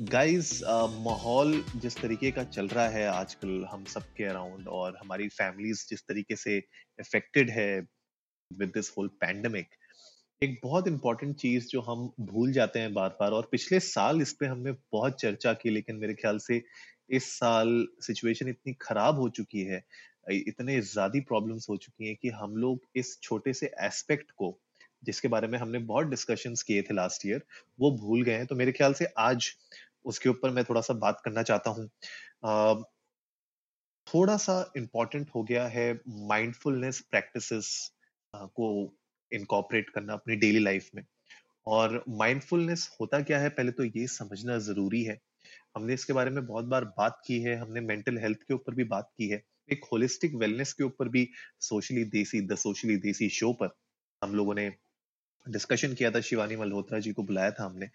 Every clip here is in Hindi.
गाइस माहौल जिस तरीके का चल रहा है आजकल, हम सबके अराउंड और हमारी फैमिलीज़ जिस तरीके से इफेक्टेड है विद दिस होल पैंडमिक एक बहुत इंपॉर्टेंट चीज़ जो हम भूल जाते हैं बार बार और पिछले साल इस पे हमने बहुत चर्चा की, लेकिन मेरे ख्याल से इस साल सिचुएशन इतनी खराब हो चुकी है, इतने ज़्यादा प्रॉब्लम्स हो चुकी हैं कि हम लोग इस छोटे से एस्पेक्ट को, जिसके बारे में हमने बहुत डिस्कशंस किए थे लास्ट ईयर वो भूल गए हैं। तो मेरे ख्याल से आज उसके ऊपर मैं थोड़ा सा बात करना चाहता हूँ। थोड़ा सा इम्पोर्टेंट हो गया है माइंडफुलनेस प्रैक्टिसेस को इनकॉपरेट करना अपनी डेली लाइफ में। और माइंडफुलनेस होता क्या है, पहले तो ये समझना ज़रूरी है। हमने इसके बारे में बहुत बार बात की है, हमने मेंटल हेल्थ के ऊपर भी बात की है। एक होलिस्टिक वेलनेस के ऊपर भी सोशली देसी द सोशली देसी शो पर हम लोगों ने डिस्कशन किया था शिवानी मल्होत्रा जी को बुलाया था हमने।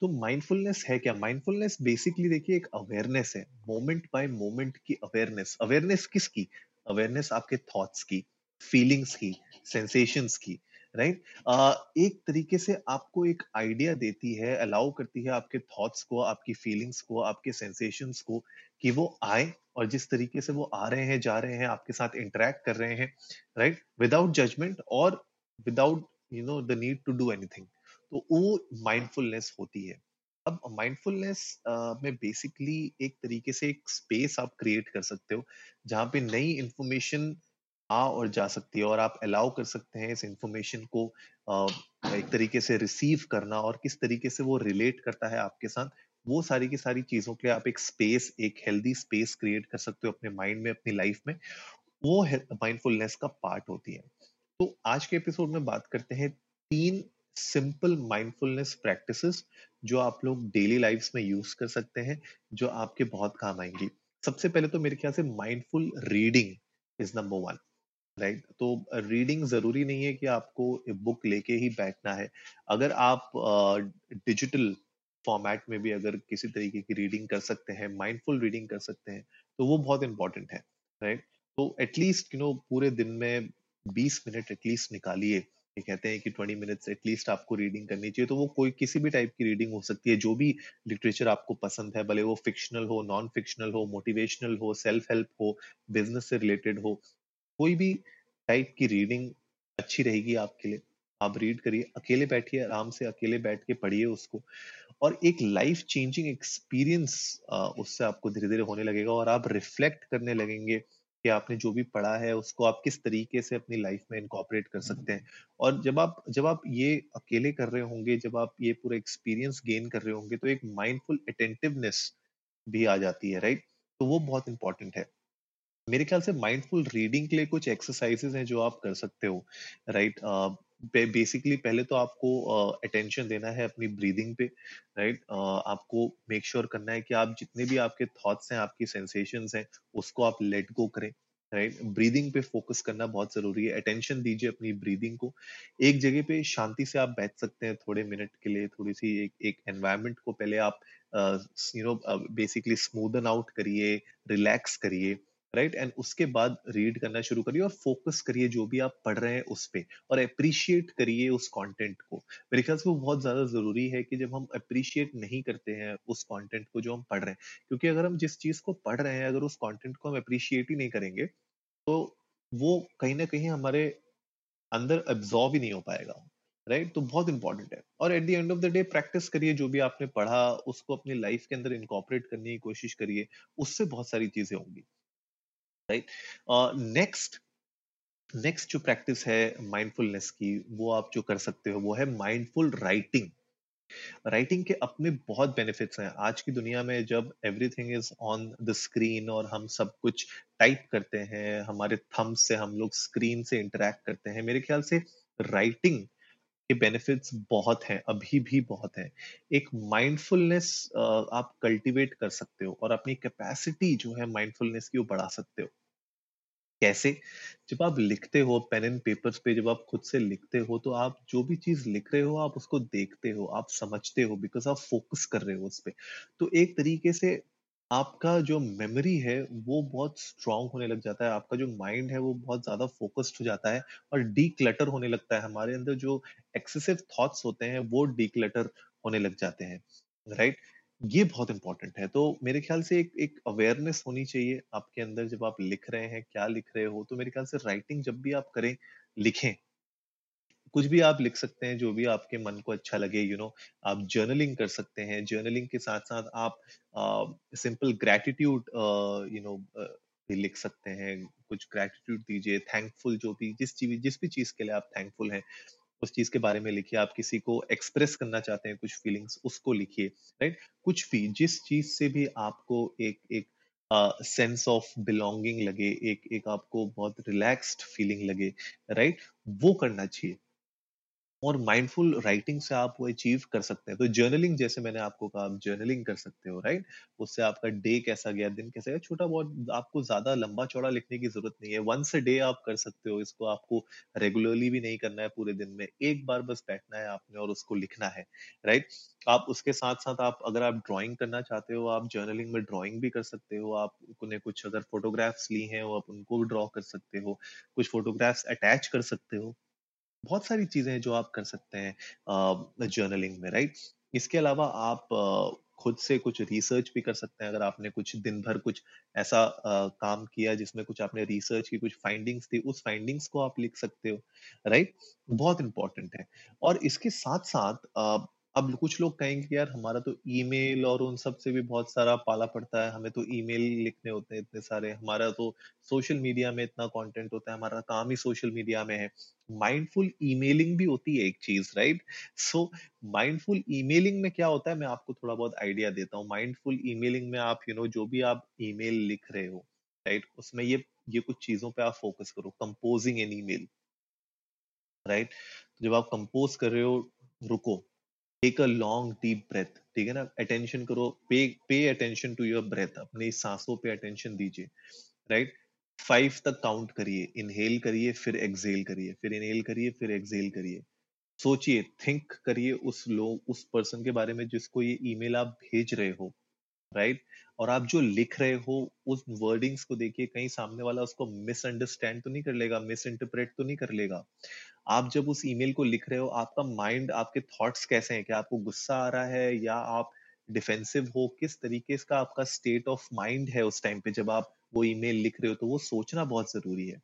तो माइंडफुलनेस है क्या? माइंडफुलनेस बेसिकली देखिए एक अवेयरनेस है। मोमेंट बाय मोमेंट की अवेयरनेस अवेयरनेस किसकी? अवेयरनेस आपके थॉट्स की फीलिंग्स की सेंसेशंस की राइट right? uh, एक तरीके से आपको एक आइडिया देती है अलाउ करती है आपके थॉट्स को आपकी फीलिंग्स को आपके सेंसेशंस को कि वो आए और जिस तरीके से वो आ रहे हैं जा रहे हैं आपके साथ इंटरेक्ट कर रहे हैं राइट विदाउट जजमेंट और without you know the need to do anything तो वो माइंडफुलनेस होती है। अब माइंडफुलनेस में बेसिकली एक तरीके से एक स्पेस आप क्रिएट कर सकते हो जहाँ पे नई इंफॉर्मेशन आ और जा सकती है और आप अलाउ कर सकते हैं इस इंफॉर्मेशन को uh, एक तरीके से रिसीव करना और किस तरीके से वो रिलेट करता है आपके साथ। वो सारी की सारी चीज़ों के लिए आप एक स्पेस एक हेल्दी स्पेस क्रिएट कर सकते हो अपने माइंड में अपनी लाइफ में। वो माइंडफुलनेस का पार्ट होती है। तो आज के एपिसोड में बात करते हैं तीन सिंपल माइंडफुलनेस प्रैक्टिसेस जो आप लोग डेली लाइफ में यूज़ कर सकते हैं, जो आपके बहुत काम आएँगी। सबसे पहले तो मेरे ख्याल से mindful reading is number one right तो रीडिंग ज़रूरी नहीं है कि आपको बुक लेके ही बैठना है। अगर आप डिजिटल फॉर्मेट में भी अगर किसी तरीके की रीडिंग कर सकते हैं माइंडफुल रीडिंग कर सकते हैं तो वो बहुत इंपॉर्टेंट है राइट तो एटलीस्ट यू नो पूरे दिन में बीस मिनट एटलीस्ट निकालिए। ये कहते हैं कि ट्वेंटी मिनट्स एटलीस्ट आपको रीडिंग करनी चाहिए। तो वो कोई किसी भी टाइप की रीडिंग हो सकती है। जो भी लिटरेचर आपको पसंद है, भले वो फिक्शनल हो नॉन फिक्शनल हो मोटिवेशनल हो सेल्फ हेल्प हो बिज़नेस से रिलेटेड हो, कोई भी टाइप की रीडिंग अच्छी रहेगी आपके लिए। आप रीड करिए, अकेले बैठिए, आराम से अकेले बैठ के पढ़िए उसको। और एक लाइफ चेंजिंग एक्सपीरियंस उससे आपको धीरे धीरे होने लगेगा और आप रिफ्लेक्ट करने लगेंगे। कि आपने जो भी पढ़ा है, उसको आप किस तरीके से अपनी लाइफ में इनकॉपरेट कर सकते हैं? और जब आप जब आप ये अकेले कर रहे होंगे, जब आप ये पूरा एक्सपीरियंस गेन कर रहे होंगे तो एक माइंडफुल अटेंटिवनेस भी आ जाती है राइट तो वो बहुत इंपॉर्टेंट है। मेरे ख्याल से माइंडफुल रीडिंग के लिए कुछ एक्सरसाइजेस हैं जो आप कर सकते हो राइट बेसिकली पहले तो आपको अटेंशन uh, देना है अपनी ब्रीदिंग पे राइट right? uh, आपको मेक श्योर sure करना है कि आप जितने भी आपके थॉट्स हैं आपकी सेंसेशंस हैं उसको आप लेट गो करें राइट right? ब्रीदिंग पे फोकस करना बहुत ज़रूरी है अटेंशन दीजिए अपनी ब्रीदिंग को एक जगह पे शांति से आप बैठ सकते हैं थोड़े मिनट के लिए थोड़ी सी एक एक एनवायरनमेंट को पहले आप you know basically smoothen out करिए रिलैक्स करिए राइट एंड उसके बाद रीड करना शुरू करिए और फोकस करिए जो भी आप पढ़ रहे हैं उस पर और अप्रिशिएट करिए उस कंटेंट को। मेरे ख्याल से वो बहुत ज़्यादा ज़रूरी है कि जब हम अप्रिशिएट नहीं करते हैं उस कंटेंट को जो हम पढ़ रहे हैं, क्योंकि अगर हम जिस चीज़ को पढ़ रहे हैं, अगर उस कंटेंट को हम अप्रिशिएट ही नहीं करेंगे तो वो कहीं ना कहीं हमारे अंदर एब्जॉर्व ही नहीं हो पाएगा राइट right? तो बहुत इंपॉर्टेंट है। और at the end of the day practice करिए जो भी आपने पढ़ा, उसको अपनी लाइफ के अंदर इनकॉपरेट करने की कोशिश करिए, उससे बहुत सारी चीज़ें होंगी। राइट नेक्स्ट नेक्स्ट जो प्रैक्टिस है माइंडफुलनेस की, वो आप जो कर सकते हो, वो है माइंडफुल राइटिंग राइटिंग के अपने बहुत बेनिफिट्स हैं। आज की दुनिया में जब everything is on the screen और हम सब कुछ टाइप करते हैं, हमारे थम्स से हम लोग स्क्रीन से इंटरेक्ट करते हैं, मेरे ख्याल से राइटिंग के बेनिफिट्स बहुत हैं अभी भी बहुत हैं। एक माइंडफुलनेस आप कल्टीवेट कर सकते हो और अपनी कैपेसिटी जो है माइंडफुलनेस की वो बढ़ा सकते हो। कैसे? जब आप लिखते हो पेन एंड पेपर्स पे जब आप खुद से लिखते हो तो आप जो भी चीज़ लिख रहे हो आप उसको देखते हो, आप समझते हो बिकॉज़ आप फ़ोकस कर रहे हो उस पर तो एक तरीके से आपका जो मेमोरी है वो बहुत स्ट्रॉन्ग होने लग जाता है, आपका जो माइंड है वो बहुत ज़्यादा फ़ोकस्ड हो जाता है और डिक्लटर होने लगता है। हमारे अंदर जो एक्सेसिव थॉट्स होते हैं वो डिक्लटर होने लग जाते हैं, राइट? ये बहुत इंपॉर्टेंट है। तो मेरे ख्याल से एक एक अवेयरनेस होनी चाहिए आपके अंदर जब आप लिख रहे हैं, क्या लिख रहे हो? तो मेरे ख्याल से राइटिंग जब भी आप करें, लिखें। कुछ भी आप लिख सकते हैं, जो भी आपके मन को अच्छा लगे, यू you नो know, आप जर्नलिंग कर सकते हैं। जर्नलिंग के साथ-साथ आप uh, simple gratitude you know भी लिख सकते हैं। कुछ ग्रैटिट्यूड दीजिए, थैंकफुल जो भी जिस चीज़ जिस भी चीज़ के लिए आप थैंकफुल हैं, उस चीज़ के बारे में लिखिए। आप किसी को एक्सप्रेस करना चाहते हैं कुछ फीलिंग्स, उसको लिखिए, राइट? कुछ भी, जिस चीज़ से भी आपको एक एक सेंस ऑफ़ बिलोंगिंग लगे, एक एक आपको बहुत रिलैक्स्ड फीलिंग लगे, राइट? वो करना चाहिए। और माइंडफुल राइटिंग से आप वो अचीव कर सकते हैं। तो जर्नलिंग जैसे मैंने आपको कहा आप जर्नलिंग कर सकते हो, राइट? उससे आपका डे कैसा गया, दिन कैसा गया, छोटा-बहुत आपको ज़्यादा लंबा-चौड़ा लिखने की ज़रूरत नहीं है। वन्स अ डे आप कर सकते हो इसको, आपको रेगुलरली भी नहीं करना है पूरे दिन में। एक बार बस बैठना है आपने और उसको लिखना है, राइट? आप उसके साथ-साथ आप अगर आप ड्राइंग करना चाहते हो, आप जर्नलिंग में ड्राइंग भी कर सकते हो। आप आपने कुछ अगर फोटोग्राफ्स ली हैं, आप उनको भी ड्रॉ कर सकते हो। कुछ फोटोग्राफ्स अटैच कर सकते हो। बहुत सारी चीज़ें हैं जो आप कर सकते हैं जर्नलिंग में राइट? इसके अलावा आप खुद से कुछ रिसर्च भी कर सकते हैं अगर आपने कुछ दिन भर कुछ ऐसा काम किया जिसमें कुछ आपने रिसर्च की कुछ फाइंडिंग्स थी, उस फाइंडिंग्स को आप लिख सकते हो, राइट? बहुत इंपॉर्टेंट है और इसके साथ-साथ अ, अब कुछ लोग कहेंगे यार हमारा तो ईमेल और उन सबसे भी बहुत सारा पाला पड़ता है, हमें तो ईमेल लिखने होते हैं इतने सारे, हमारा तो सोशल मीडिया में इतना कंटेंट होता है, हमारा काम ही सोशल मीडिया में है। माइंडफुल ईमेलिंग भी होती है एक चीज़ राइट? सो माइंडफुल ईमेलिंग में क्या होता है मैं आपको थोड़ा बहुत आइडिया देता हूँ। माइंडफुल ईमेलिंग में आप यू नो जो भी आप ईमेल लिख रहे हो राइट? उसमें ये ये कुछ चीज़ों पे आप फोकस करो। Composing an email right? जब आप कंपोज कर रहे हो रुको। Take a long deep breath ठीक है ना? अटेंशन करो पे pay attention to your breath अपनी सांसों पे अटेंशन दीजिए राइट फाइव तक काउंट करिए इनहेल करिए, फिर एक्सहेल करिए, फिर इनहेल करिए, फिर एक्सहेल करिए। सोचिए थिंक करिए उस लोग उस पर्सन के बारे में जिसको ये ईमेल आप भेज रहे हो राइट और आप जो लिख रहे हो, उस वर्डिंग्स को देखिए, कहीं सामने वाला उसको मिसअंडरस्टैंड तो नहीं कर लेगा मिस इंटरप्रेट तो नहीं कर लेगा। आप जब उस ईमेल को लिख रहे हो, आपका माइंड, आपके थॉट्स कैसे हैं? क्या आपको गुस्सा आ रहा है? या आप डिफेंसिव हो? किस तरीके का आपका स्टेट ऑफ़ माइंड है उस टाइम पे जब आप वो ईमेल लिख रहे हो? तो वो सोचना बहुत ज़रूरी है।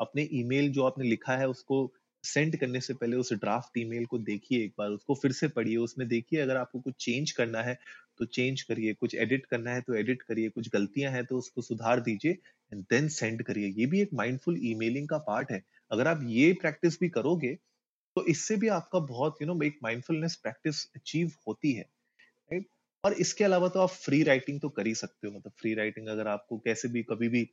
अपने ईमेल जो आपने लिखा है, उसको सेंड करने से पहले उस ड्राफ्ट ईमेल को देखिए एक बार, उसको फिर से पढ़िए, उसमें देखिए अगर आपको कुछ चेंज करना है तो चेंज करिए, कुछ एडिट करना है तो एडिट करिए, कुछ गलतियाँ हैं तो उसको सुधार दीजिए, एंड देन सेंड करिए। ये भी एक माइंडफुल ईमेलिंग का पार्ट है। अगर आप ये प्रैक्टिस भी करोगे तो इससे भी आपका बहुत यू you नो know, एक माइंडफुलनेस प्रैक्टिस अचीव होती है राइट और इसके अलावा तो आप फ्री राइटिंग तो कर ही सकते हो मतलब फ्री राइटिंग अगर आपको कैसे भी कभी भी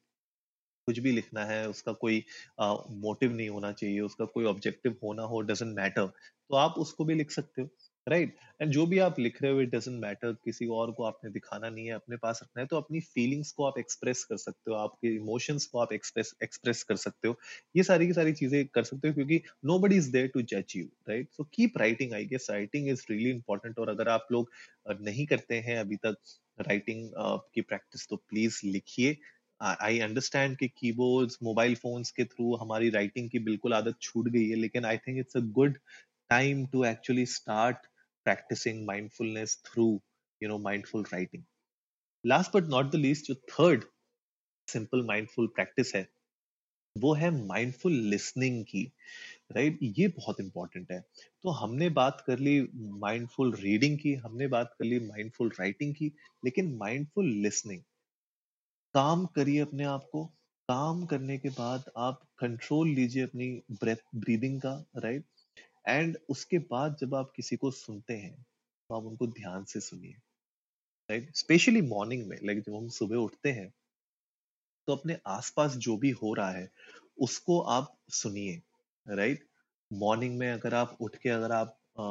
कुछ भी लिखना है, उसका कोई मोटिव नहीं होना चाहिए, उसका कोई ऑब्जेक्टिव होना हो डजेंट मैटर, तो आप उसको भी लिख सकते हो, राइट? एंड जो भी आप लिख रहे हो इट डज़न्ट मैटर, किसी और को आपने दिखाना नहीं है, अपने पास रखना है, तो अपनी फीलिंग्स को आप एक्सप्रेस कर सकते हो, आपके इमोशंस को आप एक्सप्रेस एक्सप्रेस कर सकते हो। ये सारी की सारी चीज़ें कर सकते हो क्योंकि nobody is there to जज you, right? So keep writing I guess writing is really important और अगर आप लोग नहीं करते हैं अभी तक राइटिंग की प्रैक्टिस तो प्लीज़ लिखिए आई अंडरस्टैंड कि कीबोर्ड्स मोबाइल फोन्स के थ्रू हमारी राइटिंग की बिल्कुल आदत छूट गई है लेकिन I think it's a good time to actually start practicing mindfulness through you know mindful writing last but not the least जो थर्ड सिंपल माइंडफुल प्रैक्टिस है, वो है माइंडफुल लिसनिंग की राइट right? ये बहुत इंपॉर्टेंट है। तो हमने बात कर ली माइंडफुल रीडिंग की, हमने बात कर ली माइंडफुल राइटिंग की, लेकिन माइंडफुल लिसनिंग काम करिए अपने आप को, काम करने के बाद आप कंट्रोल लीजिए अपनी ब्रेथ ब्रीदिंग का राइट एंड उसके बाद जब आप किसी को सुनते हैं तो आप उनको ध्यान से सुनिए। राइट स्पेशली मॉर्निंग में लाइक जब हम सुबह उठते हैं तो अपने आसपास जो भी हो रहा है उसको आप सुनिए। राइट मॉर्निंग में अगर आप उठ के अगर आप अ,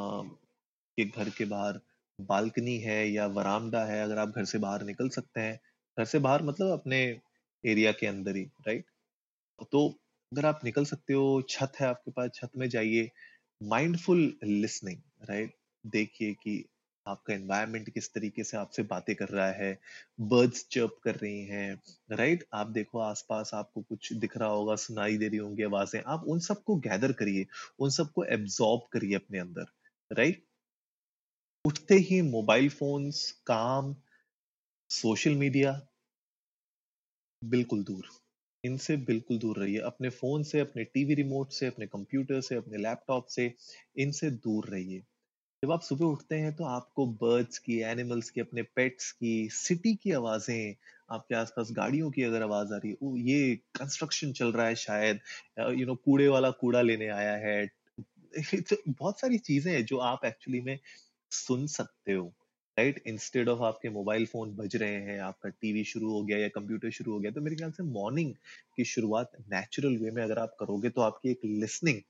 के घर के बाहर बालकनी है या वरामदा है अगर आप घर से बाहर निकल सकते हैं घर से बाहर मतलब अपने एरिया के अंदर ही राइट तो अगर आप निकल सकते हो छत है आपके पास छत में जाइए माइंडफुल लिसनिंग राइट देखिए कि आपका एनवायरनमेंट किस तरीके से आपसे बातें कर रहा है बर्ड्स चर्प कर रही हैं राइट आप देखो आसपास आपको कुछ दिख रहा होगा, सुनाई दे रही होंगी आवाज़ें, आप उन सबको गैदर करिए, उन सबको एब्जॉर्ब करिए अपने अंदर राइट उठते ही मोबाइल फोन्स काम सोशल मीडिया बिल्कुल दूर। इनसे बिल्कुल दूर रहिए। अपने फ़ोन से, अपने टीवी रिमोट से, अपने कंप्यूटर से, अपने लैपटॉप से, इनसे दूर रहिए। जब आप सुबह उठते हैं तो आपको बर्ड्स की, एनिमल्स की, अपने पेट्स की, सिटी की आवाज़ें, आपके आसपास गाड़ियों की अगर आवाज़ आ रही है ये कंस्ट्रक्शन चल रहा है शायद यू नो कूड़े वाला कूड़ा लेने आया है। बहुत सारी चीज़ें हैं जो आप एक्चुअली में सुन सकते हो। राइट? इंस्टेड ऑफ़ आपके मोबाइल फ़ोन बज रहे हैं, आपका टीवी शुरू हो गया या कंप्यूटर शुरू हो गया तो मेरे ख्याल से मॉर्निंग की शुरुआत नेचुरल वे में अगर आप करोगे तो आपकी एक लिसनिंग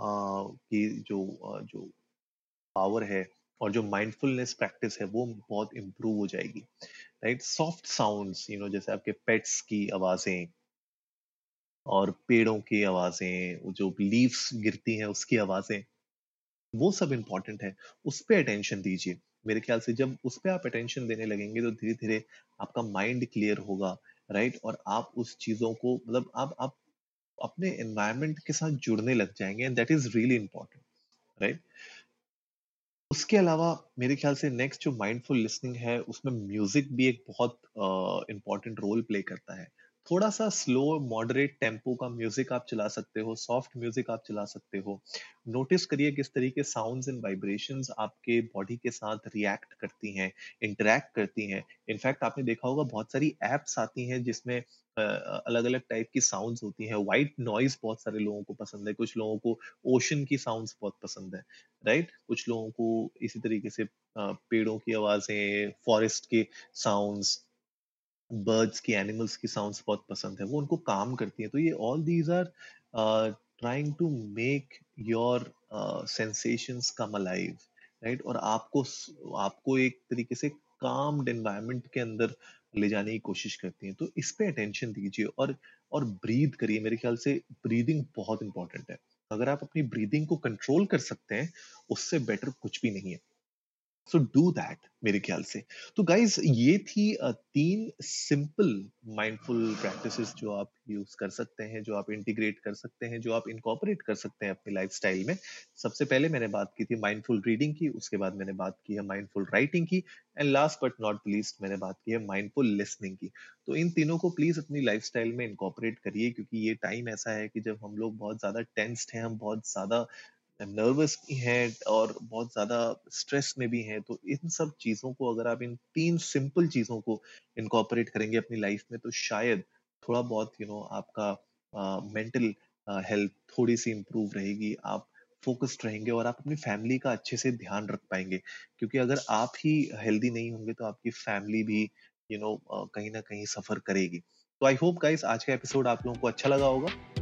की जो जो पावर है और जो माइंडफुलनेस प्रैक्टिस है, वो बहुत इम्प्रूव हो जाएगी। Right soft sounds you know जैसे आपके पेट्स की आवाज़ें और पेड़ों की आवाज़ें जो लीव्स गिरती हैं, उसकी आवाज़ें, वो सब इंपॉर्टेंट है। उस पर अटेंशन दीजिए। मेरे ख्याल से जब उस पर आप अटेंशन देने लगेंगे तो धीरे धीरे आपका माइंड क्लियर होगा राइट और आप उस चीज़ों को मतलब आप आप अपने एनवायरमेंट के साथ जुड़ने लग जाएँगे and that is really important right उसके अलावा मेरे ख्याल से नेक्स्ट जो माइंडफुल लिसनिंग है, उसमें म्यूज़िक भी एक बहुत इंपॉर्टेंट रोल प्ले करता है। थोड़ा सा स्लो मॉडरेट टेंपो का म्यूज़िक आप चला सकते हो सॉफ्ट म्यूज़िक आप चला सकते हो। नोटिस करिए किस तरीके साउंड्स एंड वाइब्रेशंस आपके बॉडी के साथ रिएक्ट करती हैं इंटरेक्ट करती हैं। इनफैक्ट आपने देखा होगा बहुत सारी एप्स आती हैं जिसमें अलग अलग टाइप की साउंड्स होती हैं। वाइट नॉइज़ बहुत सारे लोगों को पसंद है, कुछ लोगों को ओशन की साउंड्स बहुत पसंद है राइट कुछ लोगों को इसी तरीके से पेड़ों की आवाज़ें फॉरेस्ट के साउंड्स बर्ड्स की एनिमल्स की साउंड्स बहुत पसंद है, वो उनको काम करती है। तो ये all these are trying to make your sensations come alive right और आपको आपको एक तरीके से काम्ड एनवायरनमेंट के अंदर ले जाने की कोशिश करती हैं। तो इस पे अटेंशन दीजिए और और ब्रीद करिए। मेरे ख्याल से ब्रीदिंग बहुत इंपॉर्टेंट है। अगर आप अपनी ब्रीदिंग को कंट्रोल कर सकते हैं, उससे बेटर कुछ भी नहीं है। सो डू दैट मेरे ख्याल से। तो गाइज़ ये थी तीन सिंपल माइंडफुल प्रैक्टिसेस जो आप यूज़ कर सकते हैं, जो आप इंटीग्रेट कर सकते हैं, जो आप इनकॉपरेट कर सकते हैं अपनी लाइफस्टाइल में। सबसे पहले मैंने बात की थी माइंडफुल रीडिंग की, उसके बाद मैंने बात की है माइंडफुल राइटिंग की and last but not least मैंने बात की है माइंडफुल लिसनिंग की। तो इन तीनों को प्लीज़ अपनी लाइफ में इनकॉपरेट करिए, क्योंकि ये टाइम ऐसा है कि जब हम लोग बहुत ज़्यादा टेंस्ड हैं, हम बहुत ज़्यादा नर्वस भी हैं और बहुत ज़्यादा स्ट्रेस में भी हैं तो इन सब चीज़ों को अगर आप इन तीन सिंपल चीज़ों को इनकॉपरेट करेंगे अपनी लाइफ में तो शायद थोड़ा बहुत यू you नो know, आपका मेंटल हेल्थ थोड़ी सी इम्प्रूव रहेगी आप फोकस्ड रहेंगे और आप अपनी फैमिली का अच्छे से ध्यान रख पाएँगे। क्योंकि अगर आप ही हेल्दी नहीं होंगे तो आपकी फैमिली भी यू you नो know, कहीं ना कहीं सफ़र करेगी। तो आई होप गाइस आज का एपिसोड आप लोगों को अच्छा लगा होगा।